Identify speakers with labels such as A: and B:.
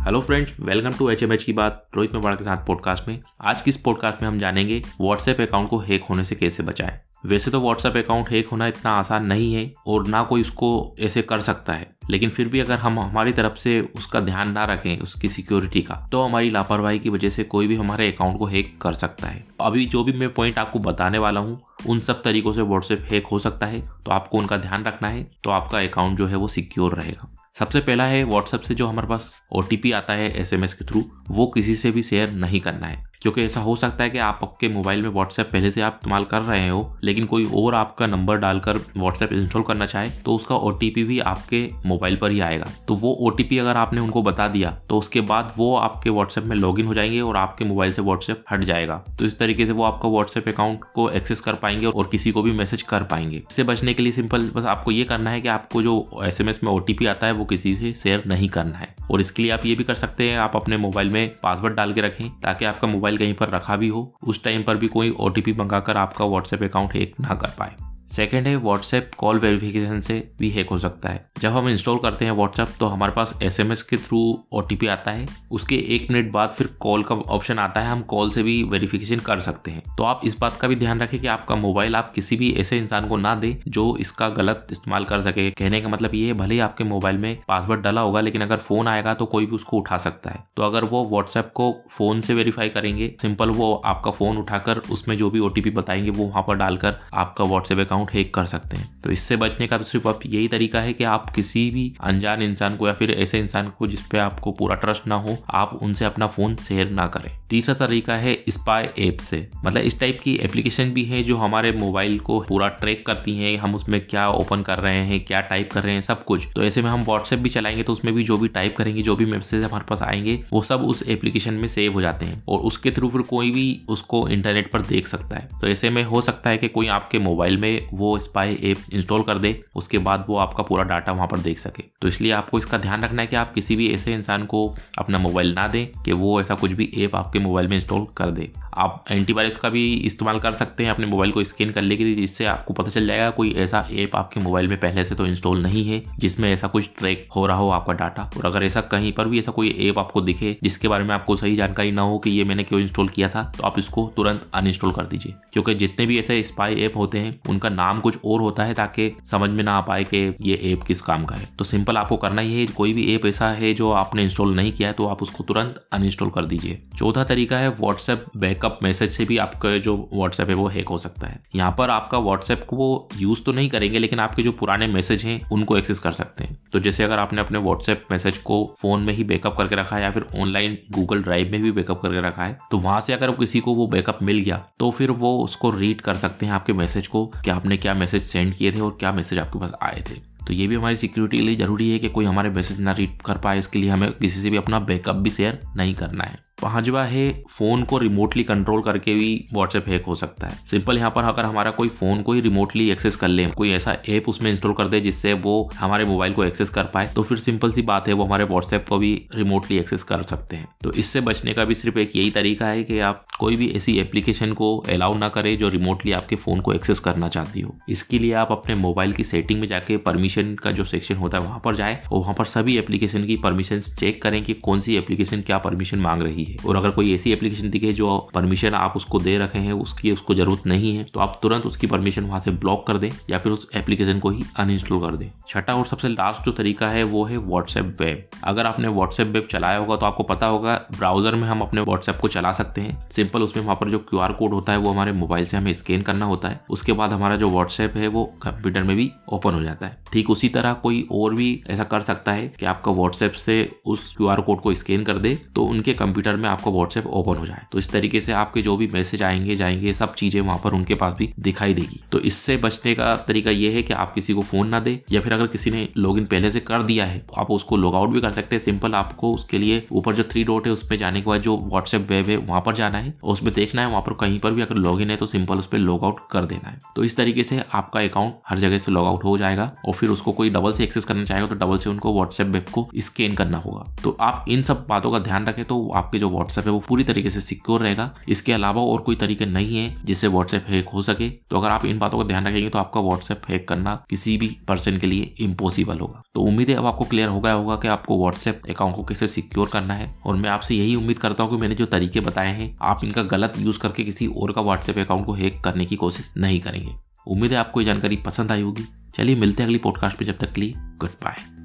A: Hello friends welcome to H M H की बात, रोहित मेवाड़ा के साथ पॉडकास्ट में। आज की इस पॉडकास्ट में हम जानेंगे व्हाट्सएप अकाउंट को हैक होने से कैसे बचाएँ। वैसे तो व्हाट्सएप अकाउंट हैक होना इतना आसान नहीं है और ना कोई उसको ऐसे कर सकता है। लेकिन फिर भी अगर हम हमारी तरफ़ से उसका ध्यान ना रखें, उसकी सिक्योरिटी का तो हमारी लापरवाही की वजह से कोई भी हमारे अकाउंट को हैक कर सकता है। अभी जो भी मैं पॉइंट आपको बताने वाला हूँ, उन सब तरीकों से व्हाट्सएप हैक हो सकता है। तो आपको उनका ध्यान रखना है तो आपका अकाउंट जो है वो सिक्योर रहेगा। सबसे पहला है व्हाट्सएप से जो हमारे पास ओटीपी आता है एसएमएस के थ्रू वो किसी से भी शेयर नहीं करना है। क्योंकि ऐसा हो सकता है कि आप आपके मोबाइल में व्हाट्सएप पहले से आप इस्तेमाल कर रहे हो, लेकिन कोई और आपका नंबर डालकर व्हाट्सएप इंस्टॉल करना चाहे तो उसका ओटीपी भी आपके मोबाइल पर ही आएगा। तो वो ओटीपी अगर आपने उनको बता दिया तो उसके बाद वो आपके व्हाट्सएप में लॉग हो जाएँगे और आपके मोबाइल से व्हाट्सएप हट जाएगा। तो इस तरीके से वो आपका व्हाट्सएप अकाउंट को एक्सेस कर पाएँगे और किसी को भी मैसेज कर पाएँगे। इससे बचने के लिए सिंपल बस आपको ये करना है कि आपको जो SMS में ओटीपी आता है, वो किसी से शेयर नहीं करना है। और इसके लिए आप ये भी कर सकते हैं, आप अपने मोबाइल में पासवर्ड डाल के रखें, ताकि आपका मोबाइल कहीं पर रखा भी हो, उस टाइम पर भी कोई ओ टी मंगाकर आपका व्हाट्सएप अकाउंट हैक ना कर पाए। सेकेंड है व्हाट्सएप कॉल वेरिफिकेशन से भी हैक हो सकता है। जब हम इंस्टॉल करते हैं व्हाट्सएप तो हमारे पास एसएमएस के थ्रू ओ आता है। उसके एक मिनट बाद फिर कॉल का ऑप्शन आता है। हम कॉल से भी वेरिफिकेशन कर सकते हैं। तो आप इस बात का भी ध्यान रखें कि आपका मोबाइल आप किसी भी ऐसे इंसान को ना दे जो इसका गलत इस्तेमाल कर सके। कहने का मतलब ये है, भले ही आपके मोबाइल में पासवर्ड डाला होगा, लेकिन अगर फ़ोन आएगा तो कोई भी उसको उठा सकता है। तो अगर वो व्हाट्सएप को फ़ोन से वेरीफाई करेंगे सिंपल वो आपका फ़ोन उठाकर उसमें जो भी ओटीपी बताएँगे, वो वहाँ पर डालकर आपका व्हाट्सएप अकाउंट हैक कर सकते हैं। तो इससे बचने का तो सिर्फ़ आप यही तरीका है कि आप किसी भी अनजान इंसान को या फिर ऐसे इंसान को जिसपे आपको पूरा ट्रस्ट ना हो, आप उनसे अपना फ़ोन शेयर ना करें। तीसरा तरीका है स्पाई ऐप से। मतलब इस टाइप की एप्लीकेशन भी है जो हमारे मोबाइल को पूरा ट्रैक करती है, हम उसमें क्या ओपन कर रहे हैं, क्या टाइप कर रहे हैं, सब कुछ। तो ऐसे में हम व्हाट्सएप भी चलाएँगे तो उसमें भी जो भी टाइप करेंगे, जो भी मैसेज हमारे पास आएँगे, वो सब उस एप्लीकेशन में सेव हो जाते हैं और उसके थ्रू फिर कोई भी उसको इंटरनेट पर देख सकता है। तो ऐसे में हो सकता है कि कोई आपके मोबाइल में वो स्पाई ऐप इंस्टॉल कर दे, उसके बाद वो आपका पूरा डाटा वहाँ पर देख सके। तो इसलिए आपको इसका ध्यान रखना है कि आप किसी भी ऐसे इंसान को अपना मोबाइल ना दें कि वो ऐसा कुछ भी ऐप आपके मोबाइल में इंस्टॉल कर दे। आप एंटीवायरस का भी इस्तेमाल कर सकते हैं अपने मोबाइल को स्कैन करने के लिए, जिससे आपको पता चल जाएगा कोई ऐसा ऐप आपके मोबाइल में पहले से तो इंस्टॉल नहीं है, जिसमें ऐसा कुछ ट्रैक हो रहा हो आपका डाटा और अगर ऐसा कहीं पर भी ऐसा कोई ऐप आपको दिखे, जिसके बारे में आपको सही जानकारी ना हो कि ये मैंने क्यों इंस्टॉल किया था तो आप इसको तुरंत अनइंस्टॉल कर दीजिए। क्योंकि जितने भी ऐसे स्पाई ऐप होते हैं, उनका नाम कुछ और होता है ताकि समझ में ना आ पाए कि ये ऐप किस काम का है। तो सिंपल आपको करना ही है, कोई भी ऐप ऐसा है जो आपने इंस्टॉल नहीं किया है तो आप उसको तुरंत अनइंस्टॉल कर दीजिए। चौथा तरीका है व्हाट्सएप बैकअप मैसेज से भी आपका जो व्हाट्सएप है वो हैक हो सकता है। यहाँ पर आपका व्हाट्सएप को वो यूज़ तो नहीं करेंगे, लेकिन आपके जो पुराने मैसेज हैं, उनको एक्सेस कर सकते हैं। तो जैसे अगर आपने अपने व्हाट्सएप मैसेज को फ़ोन में ही बैकअप करके रखा है या फिर ऑनलाइन गूगल ड्राइव में भी बैकअप करके रखा है तो वहाँ से अगर किसी को वो बैकअप मिल गया तो फिर वो उसको रीड कर सकते हैं आपके मैसेज को, कि आपने क्या मैसेज सेंड किए थे और क्या मैसेज आपके पास आए थे। तो ये भी हमारी सिक्योरिटी के लिए ज़रूरी है कि कोई हमारे मैसेज ना रीड कर पाए, इसके लिए हमें किसी से भी अपना बैकअप भी शेयर नहीं करना है। पांचवा है फ़ोन को रिमोटली कंट्रोल करके भी व्हाट्सएप हैक हो सकता है। सिंपल यहाँ पर अगर हमारा कोई फ़ोन को ही रिमोटली एक्सेस कर ले, कोई ऐसा ऐप उसमें इंस्टॉल कर दे जिससे वो हमारे मोबाइल को एक्सेस कर पाए तो फिर सिंपल सी बात है, वो हमारे व्हाट्सएप को भी रिमोटली एक्सेस कर सकते हैं। तो इससे बचने का भी सिर्फ़ एक यही तरीका है कि आप कोई भी ऐसी एप्लीकेशन को अलाउ ना करें जो रिमोटली आपके फ़ोन को एक्सेस करना चाहती हो। इसके लिए आप अपने मोबाइल की सेटिंग में जाके परमिशन का जो सेक्शन होता है, वहाँ पर जाए और वहाँ पर सभी एप्लीकेशन की परमिशन चेक करें कि कौन सी एप्लीकेशन क्या परमिशन मांग रही है। और अगर कोई ऐसी एप्लीकेशन दिखे जो परमिशन आप उसको दे रखे हैं, उसकी उसको ज़रूरत नहीं है तो आप तुरंत उसकी परमिशन वहाँ से ब्लॉक कर दें या फिर उस एप्लीकेशन को ही अनइंस्टॉल कर दें। छठा और सबसे लास्ट जो तरीका है, वो है व्हाट्सएप वेब अगर आपने व्हाट्सएप वेब चलाया होगा तो आपको पता होगा ब्राउज़र में हम अपने व्हाट्सएप को चला सकते हैं। सिंपल उसमें वहाँ पर जो क्यूआर कोड होता है, वो हमारे मोबाइल से हमें स्कैन करना होता है। उसके बाद हमारा जो व्हाट्सएप है, वो कंप्यूटर में भी ओपन हो जाता है। ठीक उसी तरह कोई और भी ऐसा कर सकता है कि आपका व्हाट्सएप से उस क्यूआर कोड को स्कैन कर दे तो उनके कंप्यूटर में आपका व्हाट्सएप ओपन हो जाए। तो इस तरीके से आपके जो भी मैसेज आएँगे, जाएँगे, सब चीज़ें वहाँ पर उनके पास भी दिखाई देगी। तो इससे बचने का तरीका यह है कि आप किसी को फ़ोन ना दे या फिर अगर किसी ने लॉग पहले से कर दिया है तो आप उसको लॉग आउट भी कर सकते हैं। सिंपल आपको उसके लिए ऊपर जो थ्री डॉट है, उसमें जाने के बाद जो व्हाट्सएप वेब है, वहाँ पर जाना है। और उसमें देखना है, वहाँ पर कहीं पर भी अगर लॉग है तो सिंपल उस पर लॉग आउट कर देना है। तो इस तरीके से आपका अकाउंट हर जगह से लॉग आउट हो जाएगा और फिर उसको कोई डबल से एक्सेस करना चाहेगा तो डबल से उनको व्हाट्सएप वेब को स्कैन करना होगा। तो आप इन सब बातों का ध्यान रखें तो आपके जो व्हाट्सएप है, वो पूरी तरीके से सिक्योर रहेगा। इसके अलावा और कोई तरीके नहीं है जिससे व्हाट्सएप हैक हो सके। तो अगर आप इन बातों का ध्यान रखेंगे तो आपका व्हाट्सएप हैक करना किसी भी पर्सन के लिए इम्पॉसिबल होगा। तो उम्मीद है अब आपको क्लियर हो गया होगा कि आपको व्हाट्सएप अकाउंट को कैसे सिक्योर करना है। और मैं आपसे यही उम्मीद करता हूँ कि मैंने जो तरीके बताए हैं, आप इनका गलत यूज़ करके किसी और का व्हाट्सएप अकाउंट को हैक करने की कोशिश नहीं करेंगे। उम्मीद है आपको ये जानकारी पसंद आई होगी। चलिए मिलते हैं अगली पॉडकास्ट पे, जब तक के लिए गुड बाय